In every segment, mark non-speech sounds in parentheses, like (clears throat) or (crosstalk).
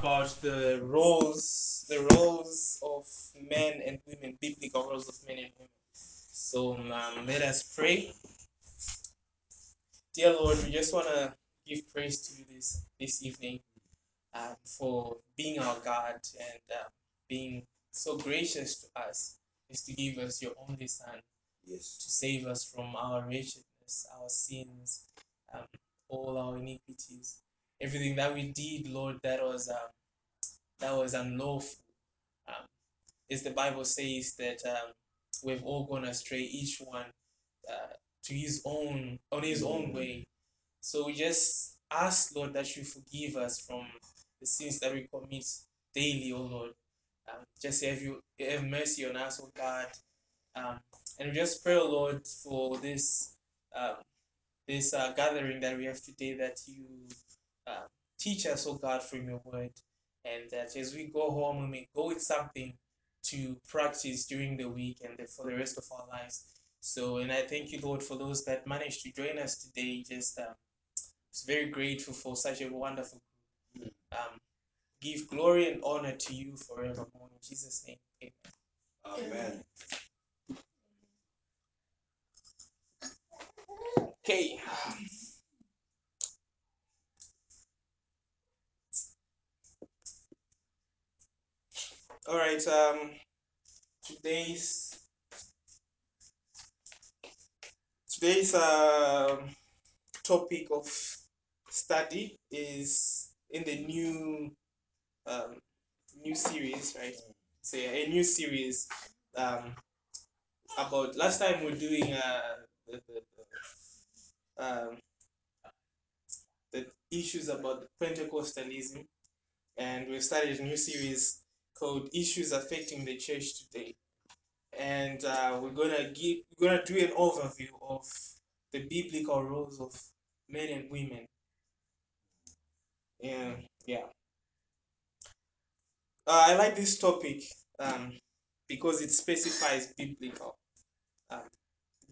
about the roles, the roles of men and women, biblical roles of men and women. So um, let us pray. Dear Lord, we just want to give praise to you this this evening um, for being our God and uh, being so gracious to us, is to give us your only Son Yes. to save us from our wretchedness, our sins, um, all our iniquities, everything that we did, Lord, that was um, that was unlawful. Um, as the Bible says that um, we've all gone astray, each one uh, to his own on his own way. So we just ask, Lord, that you forgive us from the sins that we commit daily, oh Lord. Um, just have you have mercy on us, oh God. Um, and we just pray, oh Lord, for this um, this uh, gathering that we have today, that you uh, teach us, oh God, from your word, and that as we go home, we may go with something to practice during the week and the, for the rest of our lives. So, and I thank you, Lord, for those that managed to join us today. Just um, was very grateful for such a wonderful group. Um, give glory and honor to you forevermore. In Jesus' name, amen. Amen. Okay. All right. Um, today's today's um topic of study is in the new um, new series, right? So yeah, a new series um, about last time we're doing uh, the, the, the, um, the issues about Pentecostalism, and we started a new series called "Issues Affecting the Church Today," and uh, we're gonna give we're gonna do an overview of the biblical roles of men and women. Yeah, yeah. Uh, I like this topic um, because it specifies biblical. Um,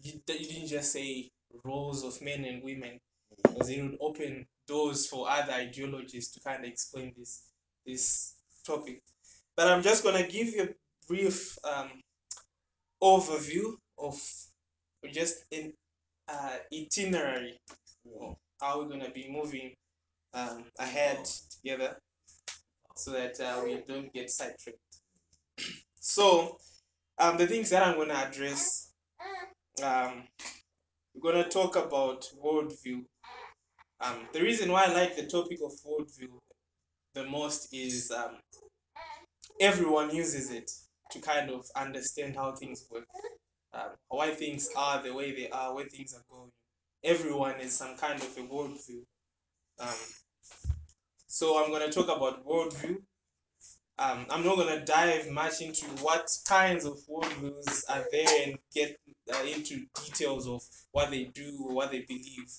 you, you didn't just say roles of men and women, because it would open doors for other ideologies to kind of explain this this topic. But I'm just gonna give you a brief um, overview of just an uh, itinerary how we're gonna be moving um, ahead together, so that uh, we don't get sidetracked. So, um, the things that I'm going to address, um, we're going to talk about worldview. Um, the reason why I like the topic of worldview the most is um, everyone uses it to kind of understand how things work, um, why things are the way they are, where things are going. Everyone is some kind of a worldview. Um, so I'm going to talk about worldview. Um, I'm not going to dive much into what kinds of worldviews are there and get uh, into details of what they do what they believe.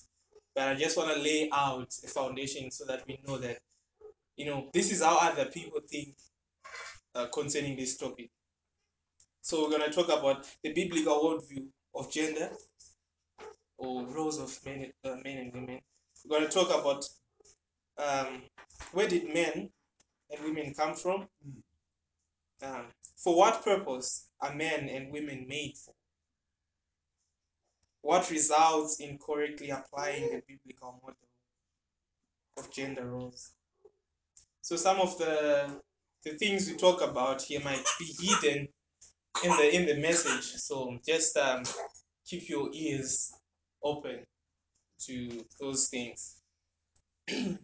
But I just want to lay out a foundation so that we know that, you know, this is how other people think uh, concerning this topic. So we're going to talk about the biblical worldview of gender or roles of men, uh, men and women. We're going to talk about um, where did men and women come from? Um, for what purpose are men and women made for? What results in correctly applying the biblical model of gender roles? So some of the the things we talk about here might be hidden in the in the message. So just um, keep your ears open to those things. (clears throat)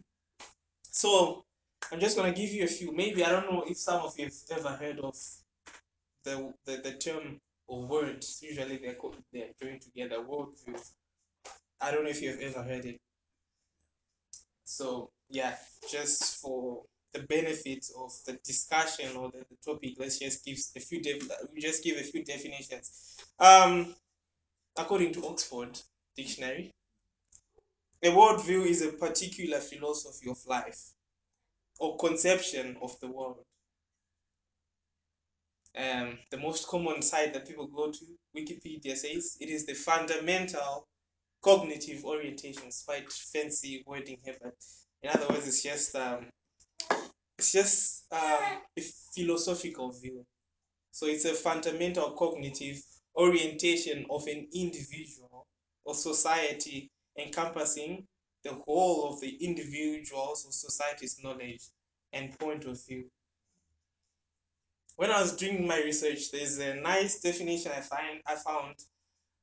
so I'm just gonna give you a few. Maybe I don't know if some of you have ever heard of the the, the term or words. Usually they're co- they're joined together. Worldview. I don't know if you've ever heard it. So yeah, just for the benefit of the discussion or the, the topic, let's just give a few. We just give a few definitions. Um, according to Oxford Dictionary, a worldview is a particular philosophy of life or conception of the world. Um, the most common site that people go to, Wikipedia says, it is the fundamental cognitive orientation. It's quite fancy wording here, but in other words, it's just um, it's just um, a philosophical view. So it's a fundamental cognitive orientation of an individual or society encompassing the whole of the individual's or society's knowledge and point of view. When I was doing my research, there's a nice definition I find I found.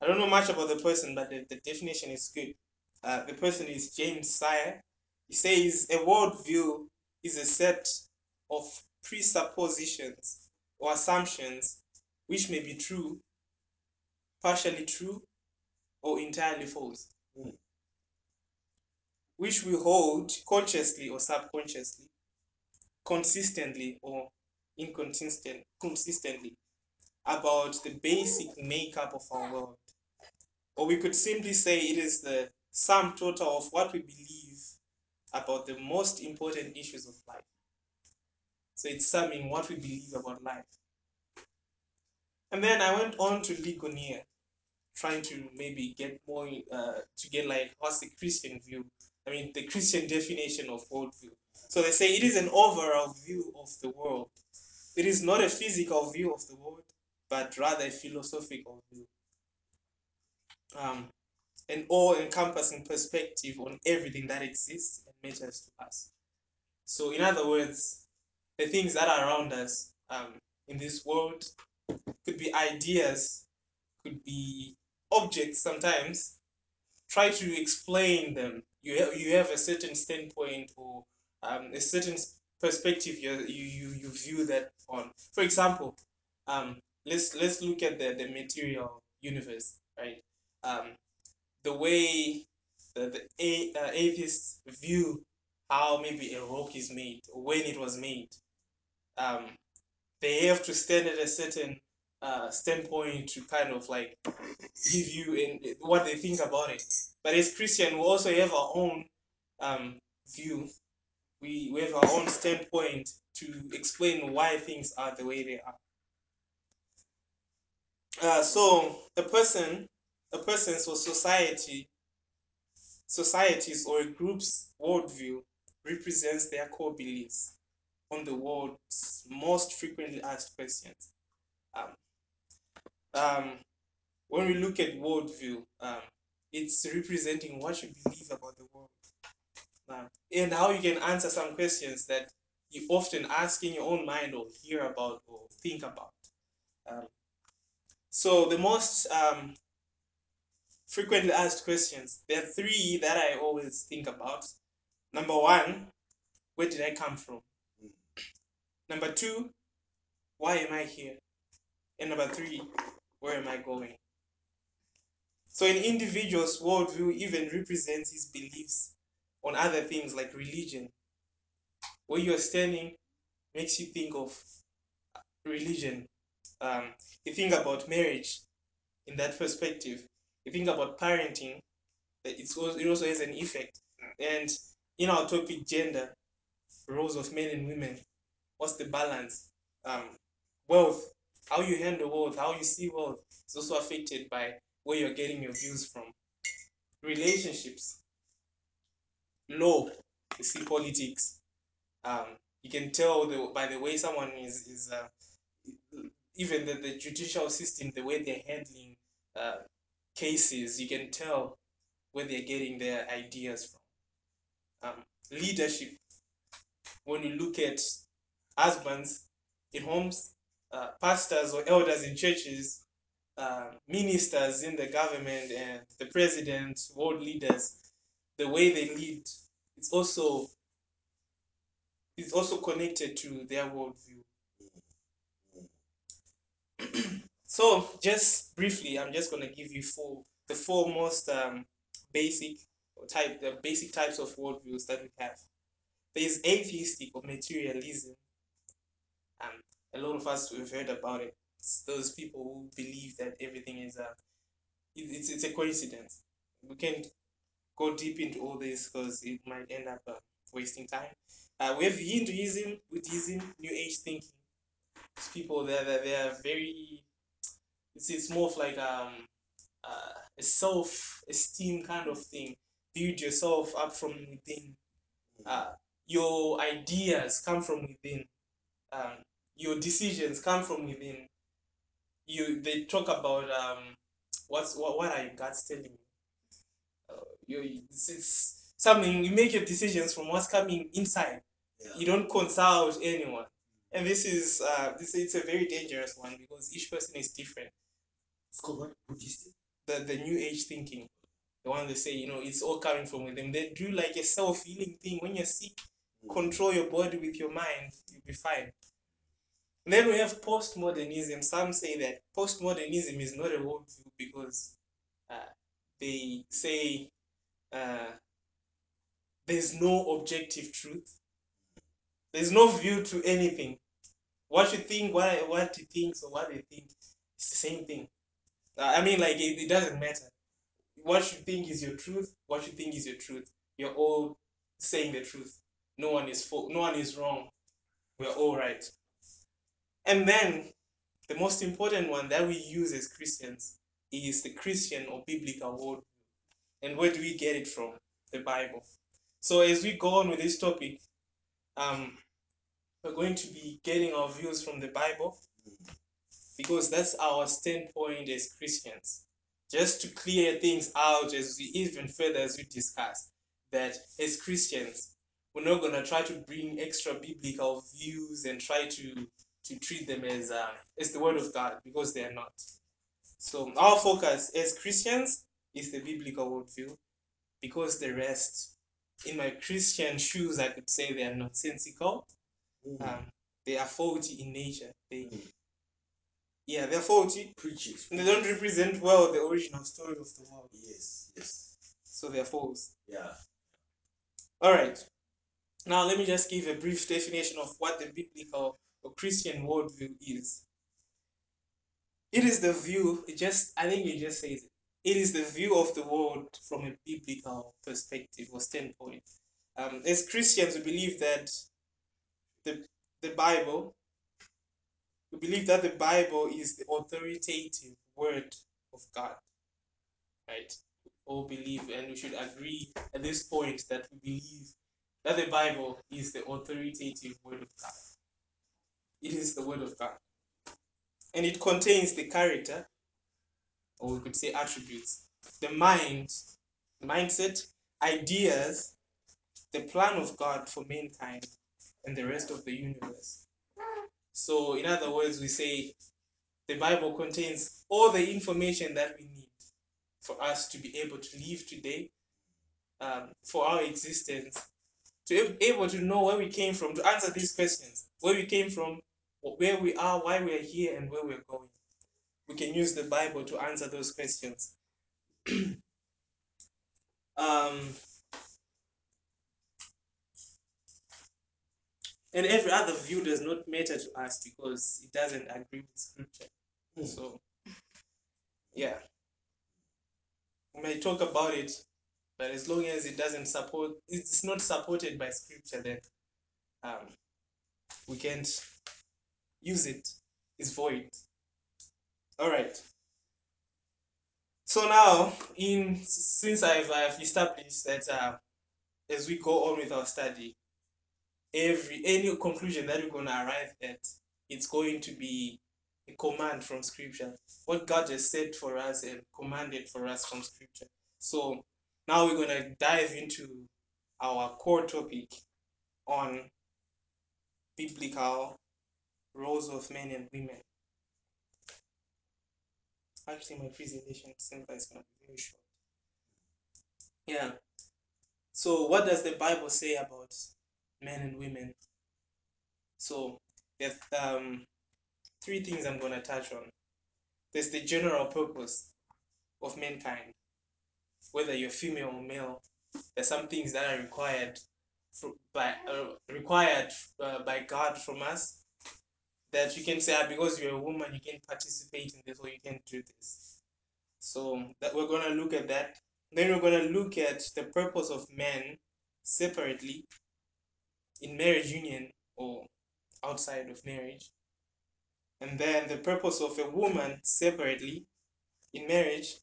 I don't know much about the person, but the, the definition is good. Uh, the person is James Sire. He says a worldview is a set of presuppositions or assumptions which may be true, partially true, or entirely false, Mm. which we hold consciously or subconsciously, consistently or inconsistent, consistently about the basic makeup of our world. Or we could simply say it is the sum total of what we believe about the most important issues of life. So it's summing what we believe about life. And then I went on to Ligonier, trying to maybe get more uh, to get like what's the Christian view? I mean the Christian definition of worldview. So they say it is an overall view of the world. It is not a physical view of the world, but rather a philosophical view. Um, an all-encompassing perspective on everything that exists and matters to us. So, in other words, the things that are around us um, in this world could be ideas, could be objects sometimes. Try to explain them. You have, you have a certain standpoint or um, a certain perspective you, you, you, you view that on. For example, um, let's let's look at the, the material universe, right? Um, the way the, the a, uh, atheists view how maybe a rock is made or when it was made. Um, they have to stand at a certain uh, standpoint to kind of like give you in what they think about it. But as Christian, we also have our own um, view. We, we have our own standpoint to explain why things are the way they are. Uh, so a person, a person's or society, societies or a group's worldview represents their core beliefs on the world's most frequently asked questions. Um, um, when we look at worldview, um, it's representing what you believe about the world um, and how you can answer some questions that you often ask in your own mind or hear about or think about. Um, so the most um, frequently asked questions, there are three that I always think about. Number one, where did I come from? Number two, why am I here? And number three, where am I going? So an individual's worldview even represents his beliefs on other things like religion. Where you're standing makes you think of religion. Um, you think about marriage in that perspective. You think about parenting. It's also, it also has an effect. And in our topic, gender, roles of men and women, what's the balance? Um, wealth, how you handle wealth, how you see wealth is also affected by where you're getting your views from. Relationships, law, you see politics. Um, you can tell the, by the way someone is, is uh, even the, the judicial system, the way they're handling uh, cases, you can tell where they're getting their ideas from. Um, leadership, when you look at husbands in homes, uh, pastors or elders in churches, uh, ministers in the government, and the president, world leaders, the way they lead, it's also it's also connected to their worldview. (clears throat) So just briefly, I'm just gonna give you four the four most um, basic type the basic types of worldviews that we have. There is atheistic or materialism. Um, a lot of us we've heard about it. It's those people who believe that everything is a it- it's it's a coincidence. We can't go deep into all this because it might end up uh, wasting time. Uh, we have Hinduism, Buddhism, New Age thinking. These people they they they are very it's, it's more of like um uh, a self esteem kind of thing. Build yourself up from within. Uh, your ideas come from within. Um, your decisions come from within. You they talk about um, what's what, what are your guts telling you? Uh, you it's, it's something you make your decisions from what's coming inside. Yeah. You don't consult anyone, and this is uh, this it's a very dangerous one because each person is different. It's called what? Buddhist? The the new age thinking, the one they say you know it's all coming from within. They do like a self healing thing. When you're sick, control your body with your mind, you'll be fine. And then we have postmodernism. Some say that postmodernism is not a worldview because uh, they say uh, there's no objective truth. There's no view to anything. What you think, what what you think, or what they think, it's the same thing. Uh, I mean, like it, it doesn't matter. What you think is your truth. What you think is your truth. You're all saying the truth. No one is fo- No one is wrong. We're all right. And then the most important one that we use as Christians is the Christian or biblical worldview. And where do we get it from? The Bible. So as we go on with this topic, um, we're going to be getting our views from the Bible because that's our standpoint as Christians. Just to clear things out as we even further as we discuss that as Christians, we're not gonna try to bring extra biblical views and try to to treat them as uh, as the word of God because they are not. So our focus as Christians is the biblical worldview because the rest, in my Christian shoes, I could say they are nonsensical. Mm. Um, they are faulty in nature. They, Mm. Yeah, they're faulty. Preach it. And they don't represent well the original story of the world. Yes, yes. So they're false. Yeah. All right. Now let me just give a brief definition of what the biblical or Christian worldview is. It is the view, it just I think it just says it. It is the view of the world from a biblical perspective or standpoint. Um, as Christians, we believe that the the Bible, we believe that the Bible is the authoritative word of God. Right? We all believe, and we should agree at this point that we believe that the Bible is the authoritative word of God. It is the word of God. And it contains the character, or we could say attributes, the mind, mindset, ideas, the plan of God for mankind and the rest of the universe. So, in other words, we say the Bible contains all the information that we need for us to be able to live today, um, for our existence, to be able to know where we came from, to answer these questions, where we came from, where we are, why we are here, and where we're going. We can use the Bible to answer those questions. (clears throat) um, and every other view does not matter to us because it doesn't agree with Scripture. Mm. So, yeah, we may talk about it, but as long as it doesn't support, it's not supported by Scripture, then um, we can't use it. It's void. All right. So now, in since I've, I've established that uh, as we go on with our study, every any conclusion that we're gonna arrive at, it's going to be a command from Scripture. What God has said for us and commanded for us from Scripture. So now we're gonna dive into our core topic on biblical roles of men and women. Actually, my presentation seems like it's gonna be very short. Yeah. So, what does the Bible say about men and women? So, there's um, three things I'm to touch on. There's the general purpose of mankind, whether you're female or male. There's some things that are required for, by uh, required uh, by God from us that you can say ah, because you're a woman you can participate in this or you can do this. So that we're to look at that. Then we're to look at the purpose of men separately in marriage union or outside of marriage. And then the purpose of a woman separately in marriage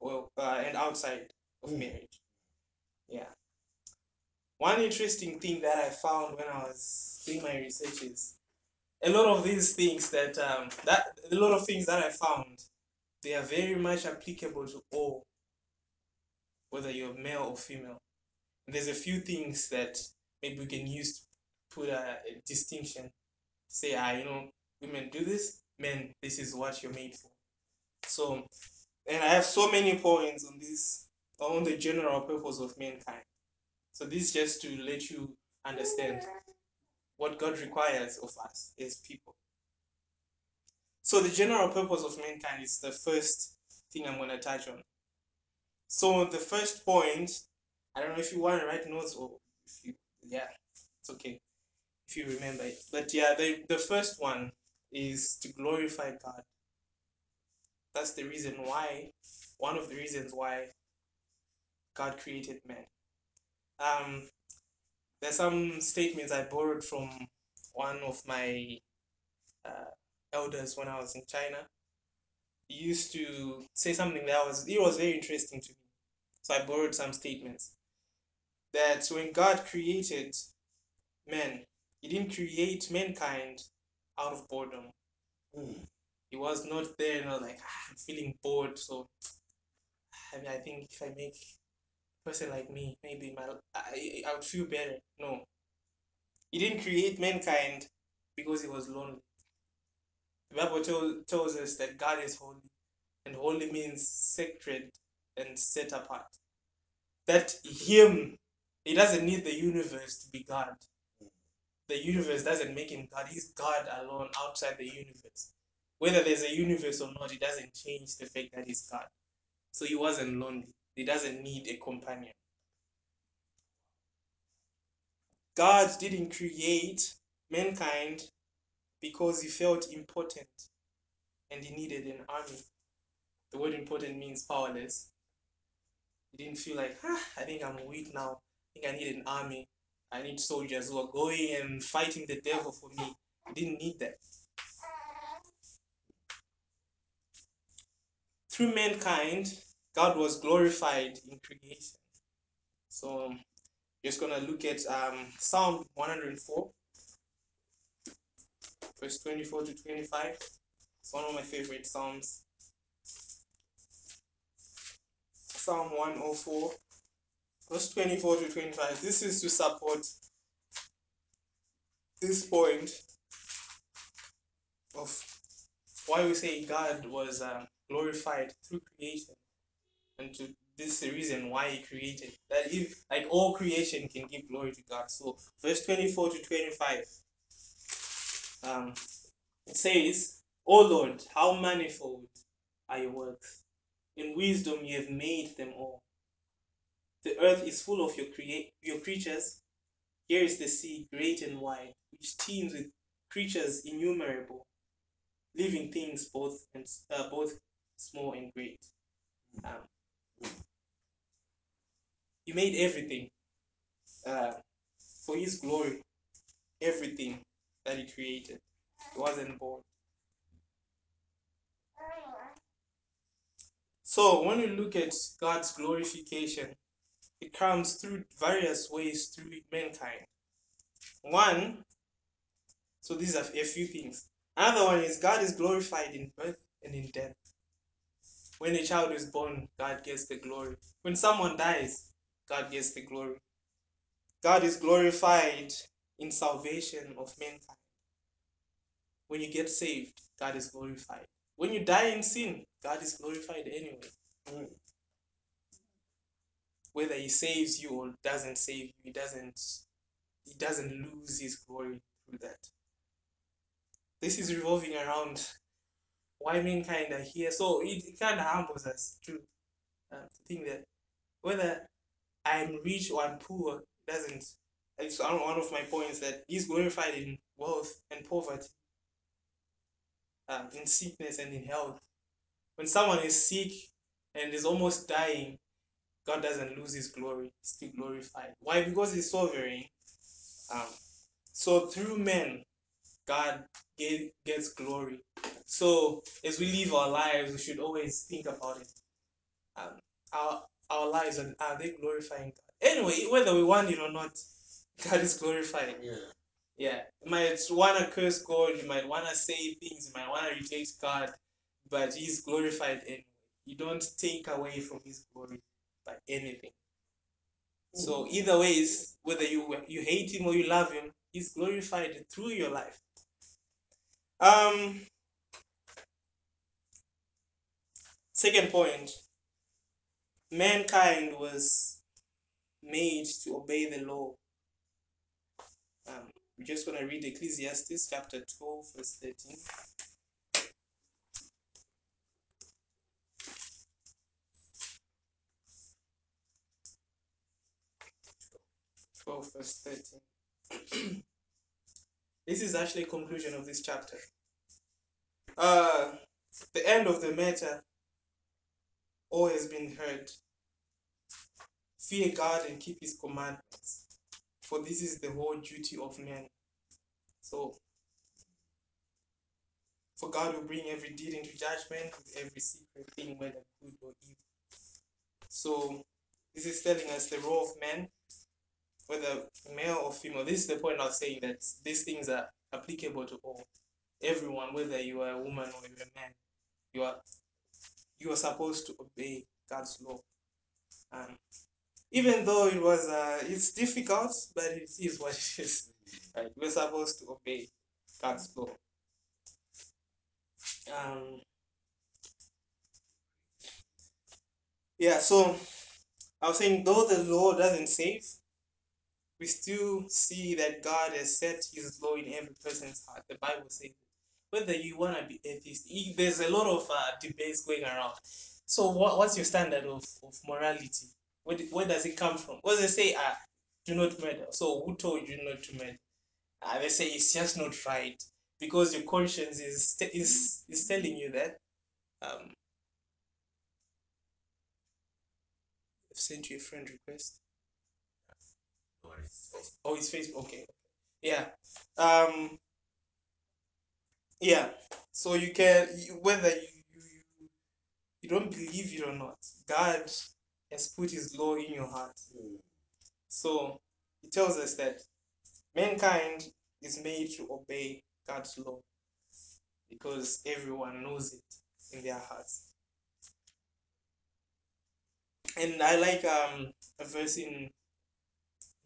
or uh, and outside of Mm. marriage. Yeah. one interesting thing that I found when I was doing my research is a lot of these things that um, that a lot of things that I found they are very much applicable to all, whether you're male or female. And there's a few things that maybe we can use put a, a distinction. Say, ah, you know, women do this, men, this is what you're made for. So, and I have so many points on this, on the general purpose of mankind. So this just to let you understand what God requires of us as people. So the general purpose of mankind is the first thing I'm going to touch on. So the first point, I don't know if you want to write notes or if you, yeah, it's okay if you remember it. But yeah, the, the first one is to glorify God. That's the reason why, one of the reasons why God created man. Um, there's some statements I borrowed from one of my uh, elders when I was in China. He used to say something that was it was very interesting to me. So I borrowed some statements that when God created man, he didn't create mankind out of boredom. Mm. He was not there, you know, like ah, I'm feeling bored, so I mean, I think if I make a person like me, maybe my I, I would feel better. No, he didn't create mankind because he was lonely. The Bible tell, tells us that God is holy, and holy means sacred and set apart. That Him, He doesn't need the universe to be God. The universe doesn't make Him God. He's God alone outside the universe. Whether there's a universe or not, it doesn't change the fact that He's God. So He wasn't lonely. He doesn't need a companion. God didn't create mankind because He felt important and He needed an army. The word important means powerless. He didn't feel like, ah, I think I'm weak now. I need an army. I need soldiers who are going and fighting the devil for me. I didn't need that. Through mankind, God was glorified in creation. So, um, just gonna look at um, Psalm 104, verse 24 to 25. It's one of my favorite psalms. Psalm 104, verse 24 to 25. This is to support this point of why we say God was um, glorified through creation, and to this reason why He created that. If like all creation can give glory to God. So verse twenty four to twenty five, um, it says, "O Lord, how manifold are your works! In wisdom you have made them all. The earth is full of your create your creatures. Here is the sea, great and wide, which teems with creatures innumerable." living things both and uh, both small and great. Um, he made everything uh, for His glory. Everything that He created, He wasn't born. So when you look at God's glorification, it comes through various ways through mankind. One, so these are a few things. Another one is God is glorified in birth and in death. When a child is born, God gets the glory. When someone dies, God gets the glory. God is glorified in salvation of mankind. When you get saved, God is glorified. When you die in sin, God is glorified anyway. Mm. Whether He saves you or doesn't save you, He doesn't. He doesn't lose His glory through that. This is revolving around why mankind are here. So it, it kind of humbles us too uh, to think that whether I'm rich or I'm poor doesn't. It's one one of my points that He's glorified in wealth and poverty, um, in sickness and in health. When someone is sick and is almost dying, God doesn't lose His glory; He's still glorified. Why? Because He's sovereign. Um, so through men, God get, gets glory. So as we live our lives, we should always think about it. Um, our our lives are, are they glorifying God? Anyway, whether we want it or not, (laughs) God is glorified. Yeah. Yeah, you might want to curse God, you might want to say things, you might want to reject God, but He's glorified anyway. You don't take away from His glory by anything. So either ways, whether you you hate Him or you love Him, He's glorified through your life. Um. Second point: mankind was made to obey the law. Um, we're just gonna read Ecclesiastes chapter twelve, verse thirteen. 12 verse 13. (clears throat) this is actually a conclusion of this chapter. Uh, the end of the matter all has been heard. Fear God and keep his commandments, for this is the whole duty of man. So, for God will bring every deed into judgment with every secret thing, whether good or evil. So, this is telling us the role of man, whether male or female. This is the point I was saying that these things are applicable to all, everyone, whether you are a woman or you're a man. You are you are supposed to obey God's law. Um, even though it was uh, it's difficult, but it is what it is. Right? We're supposed to obey God's law. Um, yeah, so I was saying though the law doesn't save, we still see that God has set his law in every person's heart. The Bible says whether you want to be atheist, there's a lot of uh, debates going around. So what, what's your standard of, of morality? Where, where does it come from? What they say, ah, do not murder. So who told you not to murder? Ah, they say it's just not right because your conscience is is is telling you that. Um, I've sent you a friend request. Oh, it's Facebook. Okay. Yeah. Um. Yeah. So you can whether you, you you you don't believe it or not, God has put His law in your heart. So He tells us that mankind is made to obey God's law because everyone knows it in their hearts. And I like um a verse in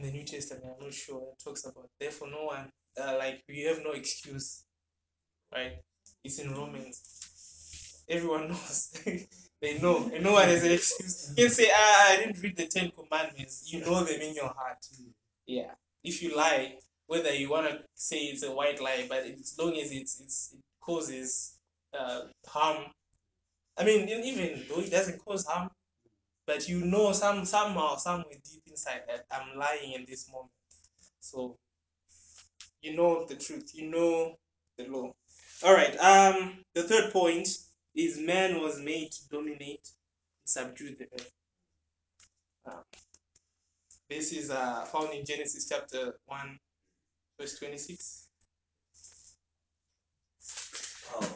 the New Testament. I'm not sure that talks about therefore no one uh, like we have no excuse, right? It's in Romans. Everyone (laughs) knows. they know, and no one has an excuse. You can say, ah, I didn't read the Ten Commandments. You know them in your heart. Yeah. If you lie, whether you want to say it's a white lie, but as long as it's, it's it causes uh, harm. I mean, even though it doesn't cause harm, but you know some somehow, somewhere deep inside that I'm lying in this moment. So you know the truth. You know the law. All right. Um, the third point is man was made to dominate, subdue the earth. Um, this is uh, found in Genesis chapter one, verse twenty-six. Oh.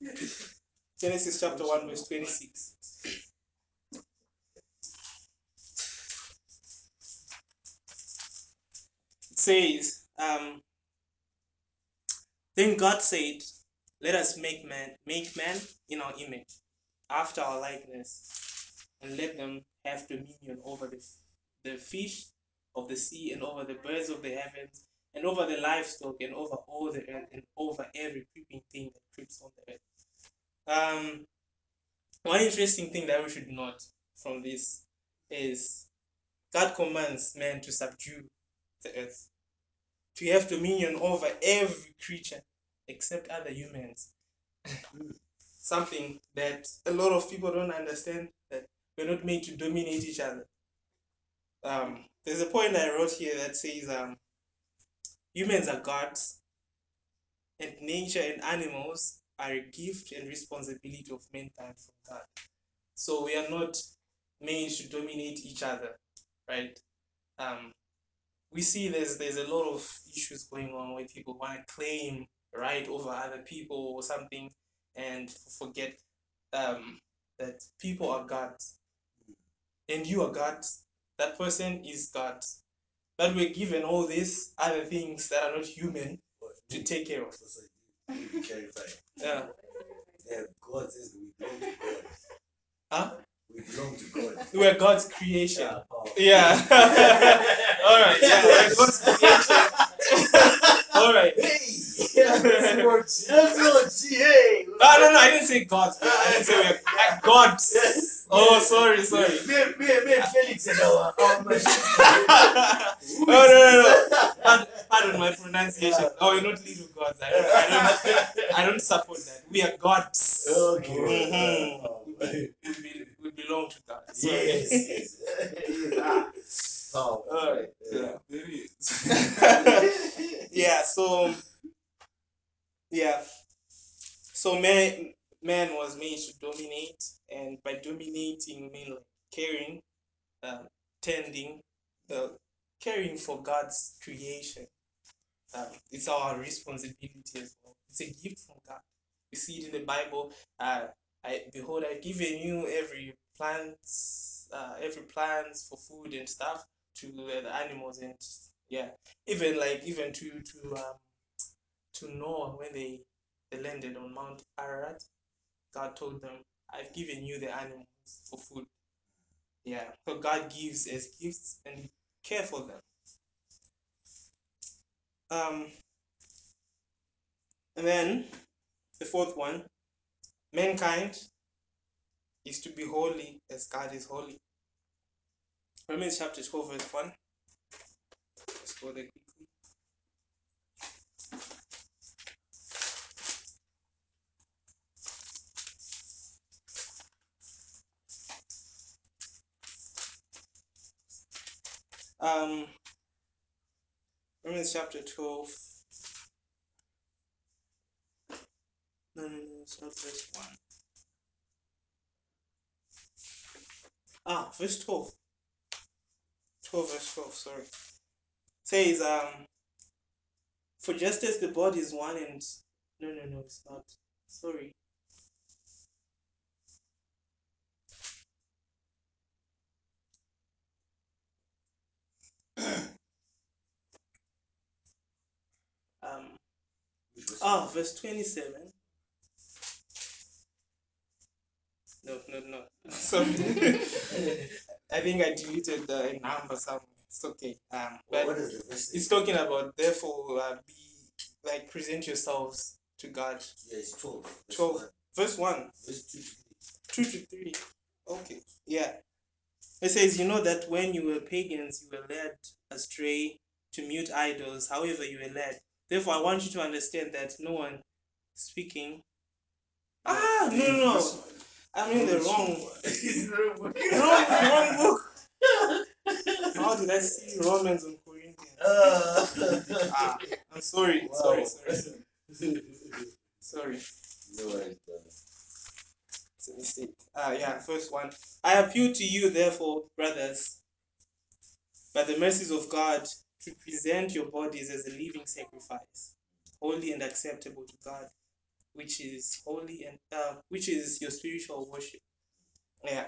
(laughs) Genesis chapter 1, verse 26. It says, um, Then God said, Let us make man make man in our image, after our likeness, and let them have dominion over the, the fish of the sea, and over the birds of the heavens, and over the livestock, and over all the earth, and over every creeping thing that creeps on the earth. Um, one interesting thing that we should note from this is God commands man to subdue the earth, to have dominion over every creature except other humans. (laughs) Something that a lot of people don't understand that we're not made to dominate each other. Um, there's a point I wrote here that says um, humans are gods, and nature and animals are a gift and responsibility of mankind from God. So we are not made to dominate each other, right? Um, we see there's there's a lot of issues going on where people want to claim right over other people or something and forget um, that people are gods and you are God. That person is God. But we're given all these other things that are not human to take care of. So, so you- you. Yeah. Yeah, God says we belong to God. Huh? We belong to God. We're God's creation. Yeah, power. Yeah. (laughs) all right. (laughs) Yeah. We're God's creation. (laughs) all right. Hey, (laughs) that's what she, hey. No, no, no. I didn't say God's. I didn't say we're uh, (laughs) God's. Oh, sorry, sorry. Me, me, me, Felix and our, (laughs) oh no no no! Pardon, pardon my pronunciation. Oh, you're not little gods. I don't, I don't, I don't support that. We are gods. Okay. Mhm. Oh, We, we belong to God. Sorry. yes. yes. Oh, Alright, yeah. yeah. So yeah. So man, man was made to dominate, and by dominating, mean like caring, um, tending, uh, caring for God's creation. Um, it's our responsibility as well. It's a gift from God. We see it in the Bible. Uh, I behold, I've given you every plants, uh, every plants for food and stuff to the animals and yeah, even like even to to um to Noah when they they landed on Mount Ararat. God told them, "I've given you the animals for food." Yeah, so God gives as gifts and care for them. Um, and then the fourth one, mankind is to be holy as God is holy. Romans chapter 12, verse 1. Let's go there quickly. Um, Romans chapter 12. No, no, no, it's not verse 1. Ah, verse 12. 12, verse 12, sorry. Says, um, for just as the body is one and. No, no, no, it's not. Sorry. (clears throat) Um, ah, verse 27. No, no, no. (laughs) (laughs) Sorry. I think I deleted the number somewhere. It's okay. Um, but what is the verse? it's talking about therefore uh, be like present yourselves to God. Yeah, it's 12. Verse 12. Verse one, Verse 2 to 3. two to three. Okay. Yeah. It says, you know that when you were pagans, you were led astray to mute idols, however you were led. Therefore, I want you to understand that no one speaking. Ah, no, no, no. I'm in (laughs) the wrong, book. wrong, wrong book. (laughs) How did I see Romans and Corinthians? Uh, (laughs) Ah, I'm sorry, sorry, wow. sorry, sorry, sorry. No worries, brother. It's a mistake. Ah, yeah, first one. I appeal to you, therefore, brothers, by the mercies of God, to present your bodies as a living sacrifice, holy and acceptable to God, which is holy and uh, which is your spiritual worship. Yeah.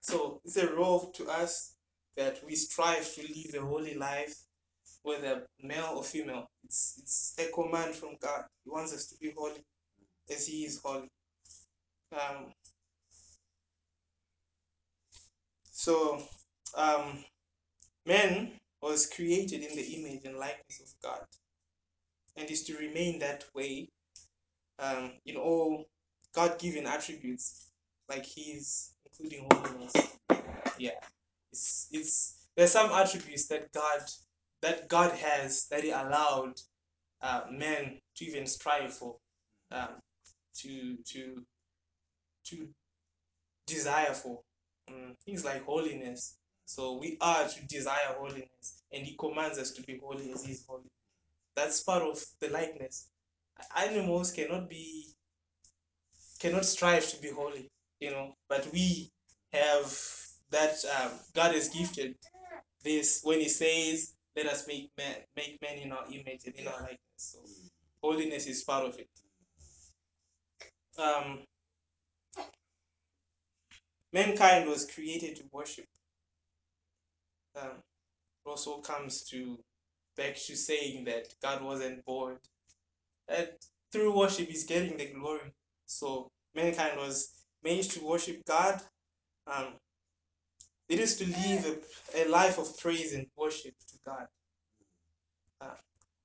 So it's a role to us that we strive to live a holy life, whether male or female. It's it's a command from God. He wants us to be holy as He is holy. Um, so, um, man was created in the image and likeness of God, and is to remain that way um, in all God-given attributes, like His, including holiness. Yeah, it's it's there's some attributes that God that God has that He allowed uh, men to even strive for, um, to to to desire for um, things like holiness. So we are to desire holiness, and He commands us to be holy as He is holy. That's part of the likeness. Animals cannot be cannot strive to be holy, you know, but we have that um, God has gifted this when He says, "Let us make man make man in our image and in our likeness." So holiness is part of it. Um, mankind was created to worship. Um, also comes to back to saying that God wasn't bored. And through worship, He's getting the glory. So mankind was made to worship God. Um, it is to live a, a life of praise and worship to God. Uh,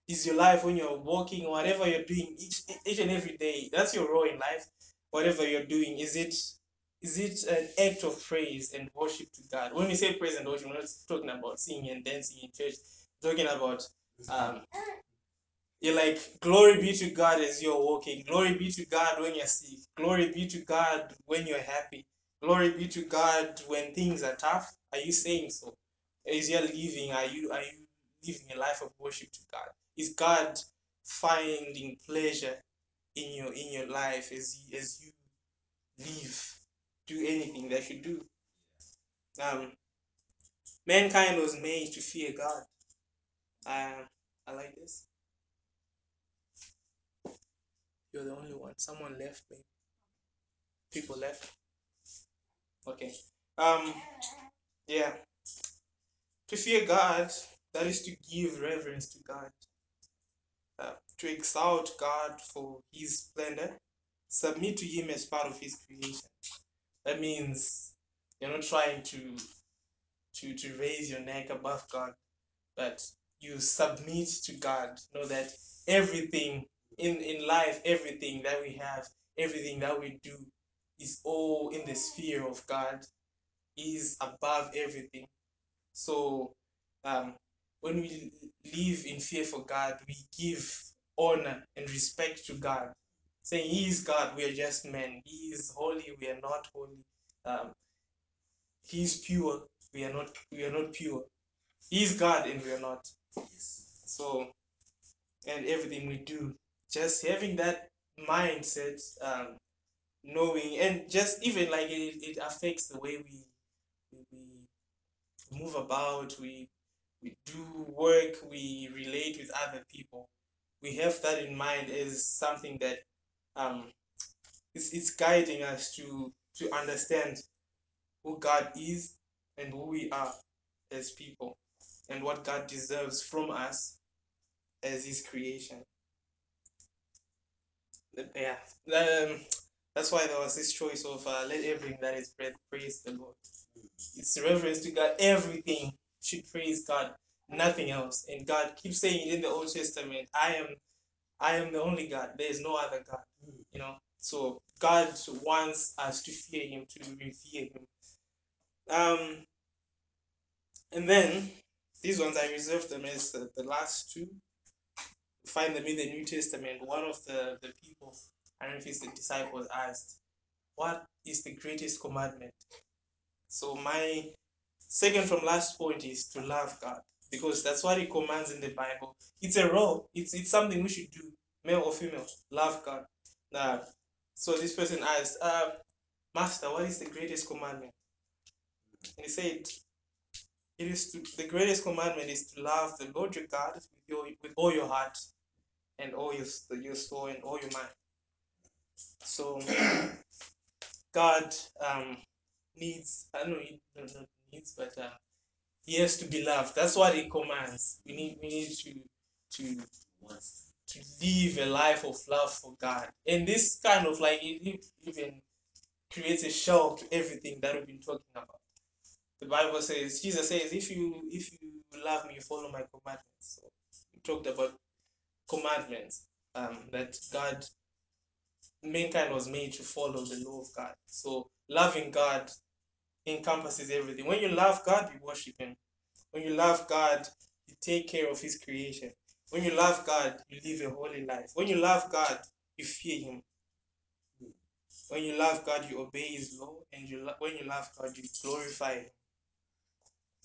is your life when you're walking, whatever you're doing each each and every day. That's your role in life. Whatever you're doing, is it is it an act of praise and worship to God? When we say praise and worship, we're not talking about singing and dancing in church. We're talking about um, you're like, glory be to God as you're walking. Glory be to God when you're sick. Glory be to God when you're happy. Glory be to God when things are tough. Are you saying so? Is you living? Are you are you living a life of worship to God? Is God finding pleasure in your in your life as as you live, do anything that should do? Um, mankind was made to fear God. Uh, I like this. You're the only one. Someone left me. People left. Okay. Um. Yeah. To fear God, that is to give reverence to God. Uh, to exalt God for His splendor, submit to Him as part of His creation. That means you're not trying to to to raise your neck above God, but you submit to God. Know that everything in in life, everything that we have, everything that we do, is all in the sphere of God. Is above everything. So um, when we live in fear for God, we give honor and respect to God, saying He is God, we are just men. He is holy, we are not holy. Um, he is pure, we are not. We are not pure. He is God, and we are not. Yes. So, and everything we do, just having that mindset, um, knowing, and just even like it, it affects the way we we, move about, we we do work, we relate with other people. We have that in mind as something that um, is, is guiding us to to understand who God is and who we are as people and what God deserves from us as His creation. Yeah, um, that's why there was this choice of uh, let everything that is breath praise the Lord. It's reverence to God. Everything should praise God, nothing else. And God keeps saying it in the Old Testament, I am I am the only God. There is no other God. You know. So God wants us to fear him, to revere him. Um and then these ones I reserved them as the, the last two. Find them in the New Testament. One of the, the people, I don't know if it's the disciples asked, What is the greatest commandment? So my second from last point is to love God because that's what He commands in the Bible. It's a role. It's it's something we should do, male or female. Love God. Now, so this person asked, uh, Master, what is the greatest commandment? And he said, It is to the greatest commandment is to love the Lord your God with your with all your heart and all your your soul and all your mind. So God um needs I don't know not needs but uh, he has to be loved. That's what he commands. We need we need to to to live a life of love for God. And this kind of like it even creates a shell to everything that we've been talking about. The Bible says Jesus says, if you if you love me, you follow my commandments. So we talked about commandments. Um, that God mankind was made to follow the law of God. So loving God encompasses everything. When you love God, you worship Him. When you love God, you take care of His creation. When you love God, you live a holy life. When you love God, you fear Him. When you love God, you obey His law, and you when you love God, you glorify Him.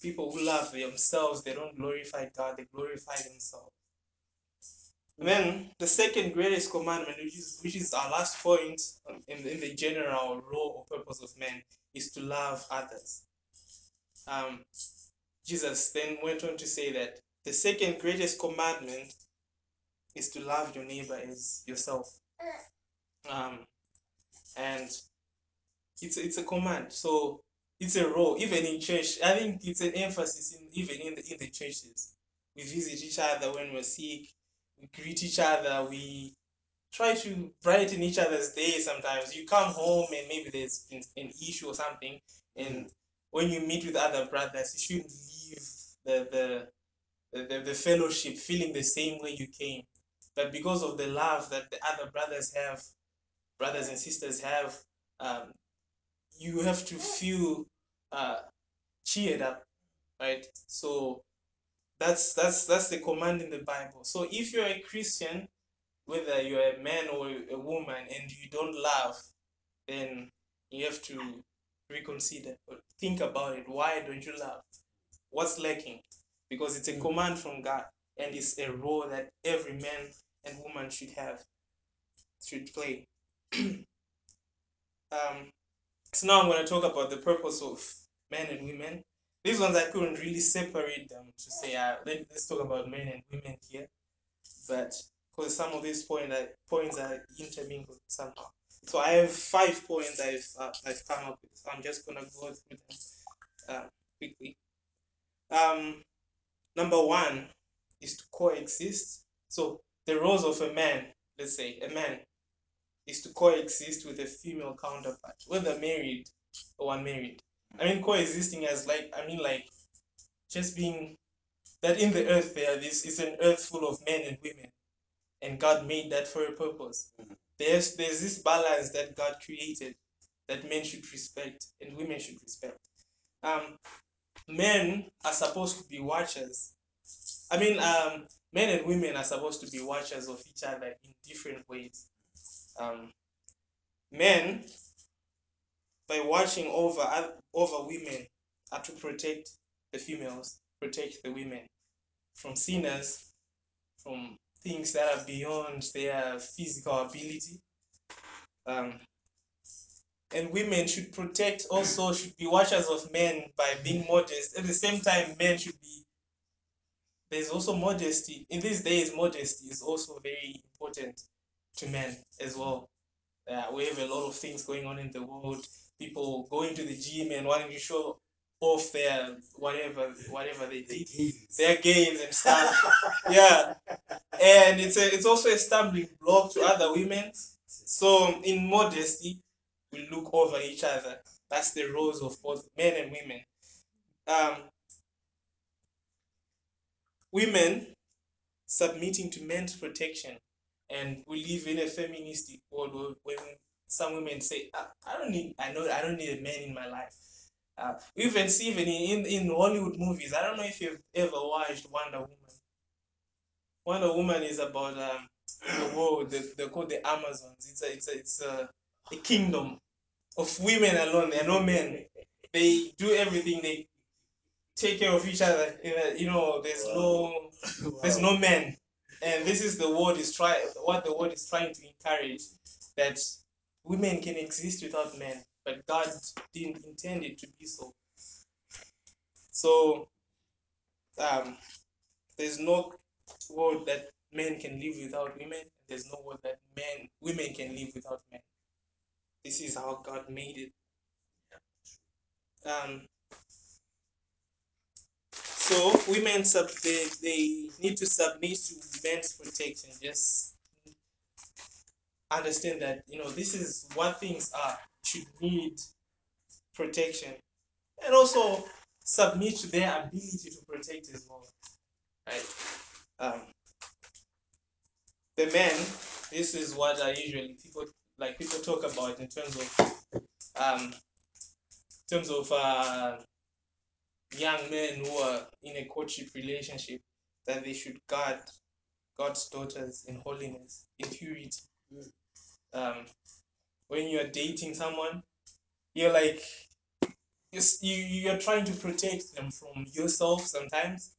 People who love themselves, they don't glorify God; they glorify themselves. And then the second greatest commandment, which is which is our last point in, in the general role or purpose of man, is to love others. Um, Jesus then went on to say that the second greatest commandment is to love your neighbor as yourself. Um, and it's it's a command. So it's a role. Even in church, I think it's an emphasis in even in the in the churches. We visit each other when we're sick. We greet each other. We try to brighten each other's day. Sometimes you come home and maybe there's been an issue or something, and when you meet with other brothers, you shouldn't leave the the the, the, the fellowship feeling the same way you came. But because of the love that the other brothers have, brothers and sisters have, um, you have to feel uh, cheered up, right? So that's that's that's the command in the Bible. So if you're a Christian, whether you're a man or a woman, and you don't love, then you have to reconsider think about it. Why don't you love? What's lacking? Because it's a command from God, and it's a role that every man and woman should have, should play. (clears throat) um, so now I'm going to talk about the purpose of men and women. These ones I couldn't really separate them to say, uh, let, us talk about men and women here, but because some of these point are, points are intermingled somehow. So I have five points I've uh, I've come up with. So I'm just gonna go through them uh, quickly. Um, number one is to coexist. So the roles of a man, let's say a man, is to coexist with a female counterpart, whether married or unmarried. I mean coexisting as like I mean like just being that in the earth there this is an earth full of men and women and God made that for a purpose. There's there's this balance that God created that men should respect and women should respect. Um, men are supposed to be watchers. I mean, um, men and women are supposed to be watchers of each other in different ways. Um, men, by watching over over women, are to protect the females, protect the women from sinners, from things that are beyond their physical ability. Um, and women should protect also should be watchers of men by being modest. At the same time, men should be there's also modesty. In these days, modesty is also very important to men as well. Uh, we have a lot of things going on in the world. People going to the gym and wanting to show off their whatever whatever they did, their gains and stuff. yeah, and it's a, it's also a stumbling block to other women. So in modesty, we look over each other. That's the roles of both men and women. Um, women submitting to men's protection, and we live in a feministic world when some women say, "I, I don't need, I know, I don't need a man in my life." Uh, even see even in, in Hollywood movies. I don't know if you've ever watched Wonder Woman. Wonder Woman is about um, the world. They, they're called the Amazons. It's a, it's a, it's a, a kingdom of women alone. There are no men. They do everything. They take care of each other. You know, there's no there's no men, and this is the world is try what the world is trying to encourage that women can exist without men, but God didn't intend it to be so. So, um, there's no word that men can live without women. There's no word that men women can live without men. This is how God made it. Um, so women sub they, they need to submit to men's protection. Just understand that you know this is what things are should need protection and also submit to their ability to protect as well. Right. Um, the men, this is what I usually people like people talk about in terms of um in terms of uh young men who are in a courtship relationship that they should guard God's daughters in holiness, in purity. Um, when you're dating someone, you're like you you're trying to protect them from yourself sometimes,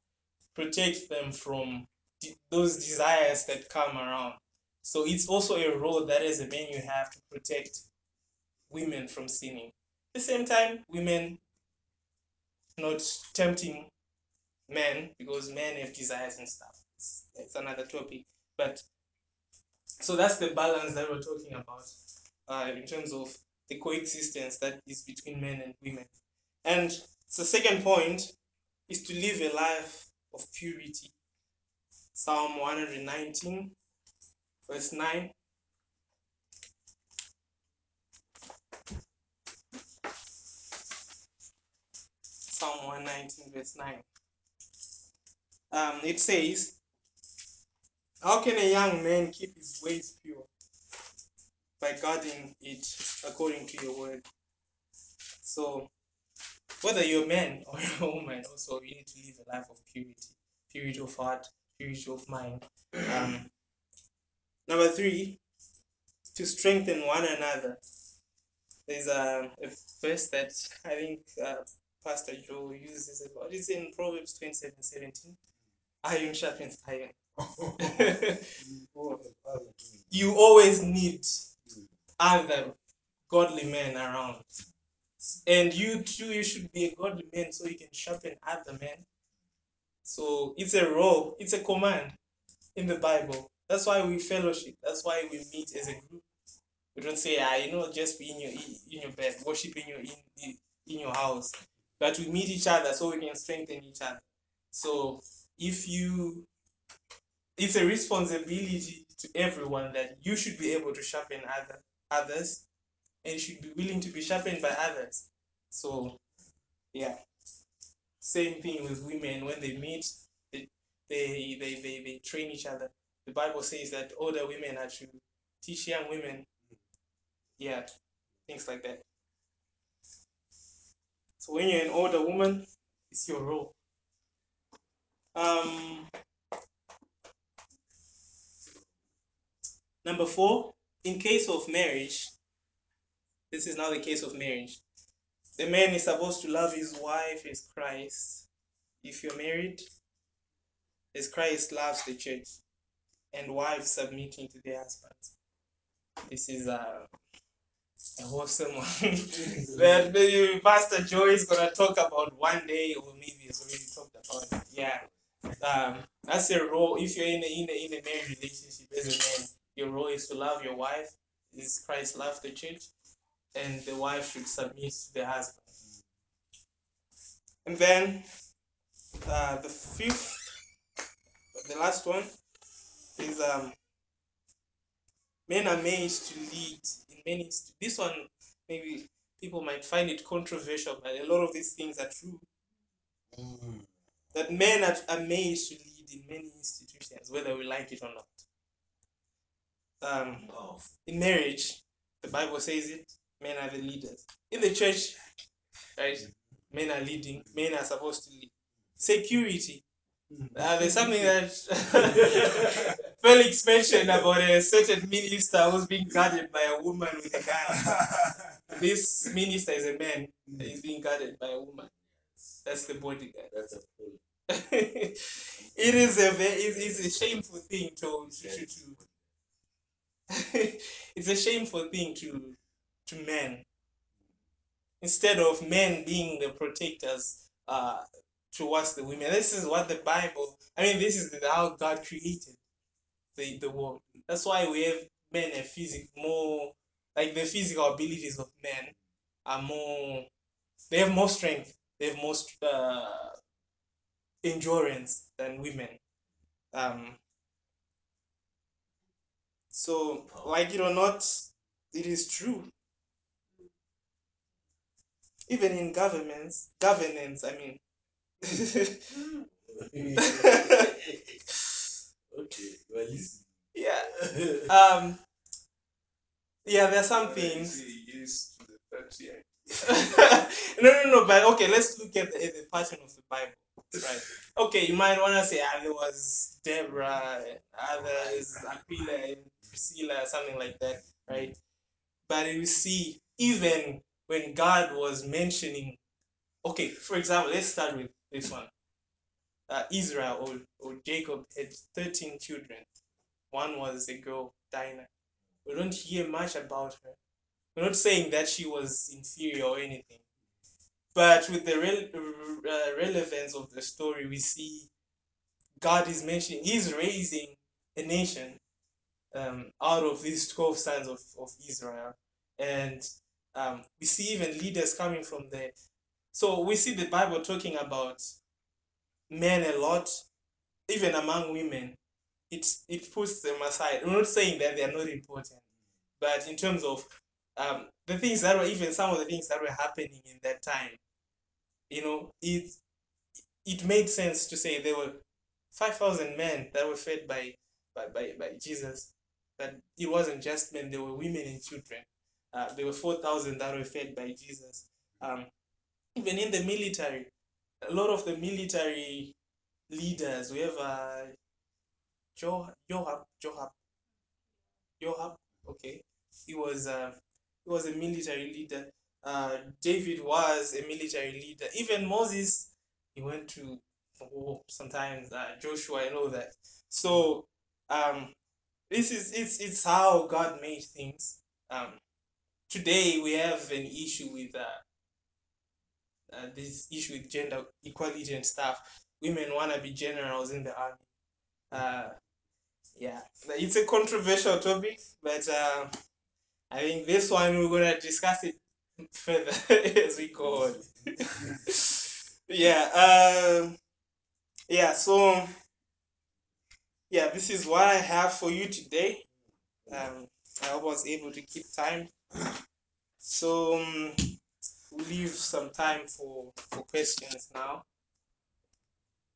protect them from those desires that come around. So it's also a role that as a man you have to protect women from sinning. At the same time, women not tempting men because men have desires and stuff. It's, it's another topic. But so that's the balance that we're talking about uh, in terms of the coexistence that is between men and women. And the second point is to live a life of purity. Psalm 119, verse 9. Psalm 119, verse 9. Um, it says, How can a young man keep his ways pure? By guarding it according to your word. So, whether you're a man or (laughs) a woman, also you need to live a life of purity, purity of heart, purity of mind. Um, number three, to strengthen one another. There's a, a verse that I think uh, Pastor Joe uses lot. It's in Proverbs 27 17. Iron sharpens iron. (laughs) you always need other godly men around. And you too, you should be a godly man so you can sharpen other men. So it's a role, it's a command in the Bible. That's why we fellowship. That's why we meet as a group. We don't say, ah, you know, just be in your in your bed, worship in your in in your house. But we meet each other so we can strengthen each other. So if you it's a responsibility to everyone that you should be able to sharpen other others and should be willing to be sharpened by others. So yeah. Same thing with women when they meet, they they, they, they, they train each other. The Bible says that older women are to teach young women. Yeah, things like that. So when you're an older woman, it's your role. Um, number four, in case of marriage, this is now the case of marriage. The man is supposed to love his wife as Christ. If you're married, as Christ loves the church, and wives submitting to their husbands. This is a, a wholesome one (laughs) that maybe Pastor Joy is gonna talk about one day, or maybe he's already talked about it. Yeah, um, that's your role. If you're in a, in a in a marriage relationship as a man, your role is to love your wife. Is Christ love the church, and the wife should submit to the husband. And then uh, the fifth, the last one is um, men are made to lead in many. This one maybe people might find it controversial, but a lot of these things are true. That men are, are made to lead in many institutions, whether we like it or not. Um, in marriage, the Bible says it. Men are the leaders. In the church, right? Men are leading. Men are supposed to lead. Security. Uh, there's something that (laughs) (laughs) Felix mentioned about a certain minister who's being guarded by a woman with a gun. (laughs) This minister is a man. He's being guarded by a woman. That's the bodyguard. That's a (laughs) it is a very, it's, it's a shameful thing to, to, to, to (laughs) it's a shameful thing to to men instead of men being the protectors uh towards the women this is what the bible i mean this is how god created the, the world that's why we have men and physic more like the physical abilities of men are more they have more strength they have more uh, endurance than women. Um so like it or not it is true. Even in governments governance i mean (laughs) (laughs) okay, well, listen. yeah. (laughs) Um yeah there's some things. Yes to the thirty. (laughs) no no no but okay let's look at the, the pattern of the bible right? Okay you might want to say ah, there was deborah others aquila and priscilla something like that right? But you see even when god was mentioning okay for example let's start with this one uh, israel or, or jacob had 13 children. One was a girl dinah. We don't hear much about her. We're not saying that she was inferior or anything but with the rel- uh, relevance of the story we see god is mentioning he's raising a nation um, out of these 12 sons of, of israel. And Um, we see even leaders coming from there. So we see the Bible talking about men a lot, even among women. It it puts them aside. I'm not saying that they are not important, but in terms of um, the things that were even some of the things that were happening in that time, you know, it it made sense to say there were five thousand men that were fed by by, by, by Jesus. But it wasn't just men; there were women and children. Uh, there were four thousand that were fed by Jesus. Um, even in the military, a lot of the military leaders, we have uh, Joab, Joab, Joab, Joab. Okay, he was uh, he was a military leader. Uh, David was a military leader. Even Moses, he went to war sometimes. Uh, Joshua and all that. So um, this is it's it's how God made things. Um, today we have an issue with uh, uh, this issue with gender equality and stuff. Women want to be generals in the army. Uh, yeah, it's a controversial topic, but uh, I think this one we're gonna discuss it (laughs) further (laughs) as we go on. (laughs) yeah, um, yeah. So yeah, this is what I have for you today. Um, I was able to keep time. So um, leave some time for for questions now.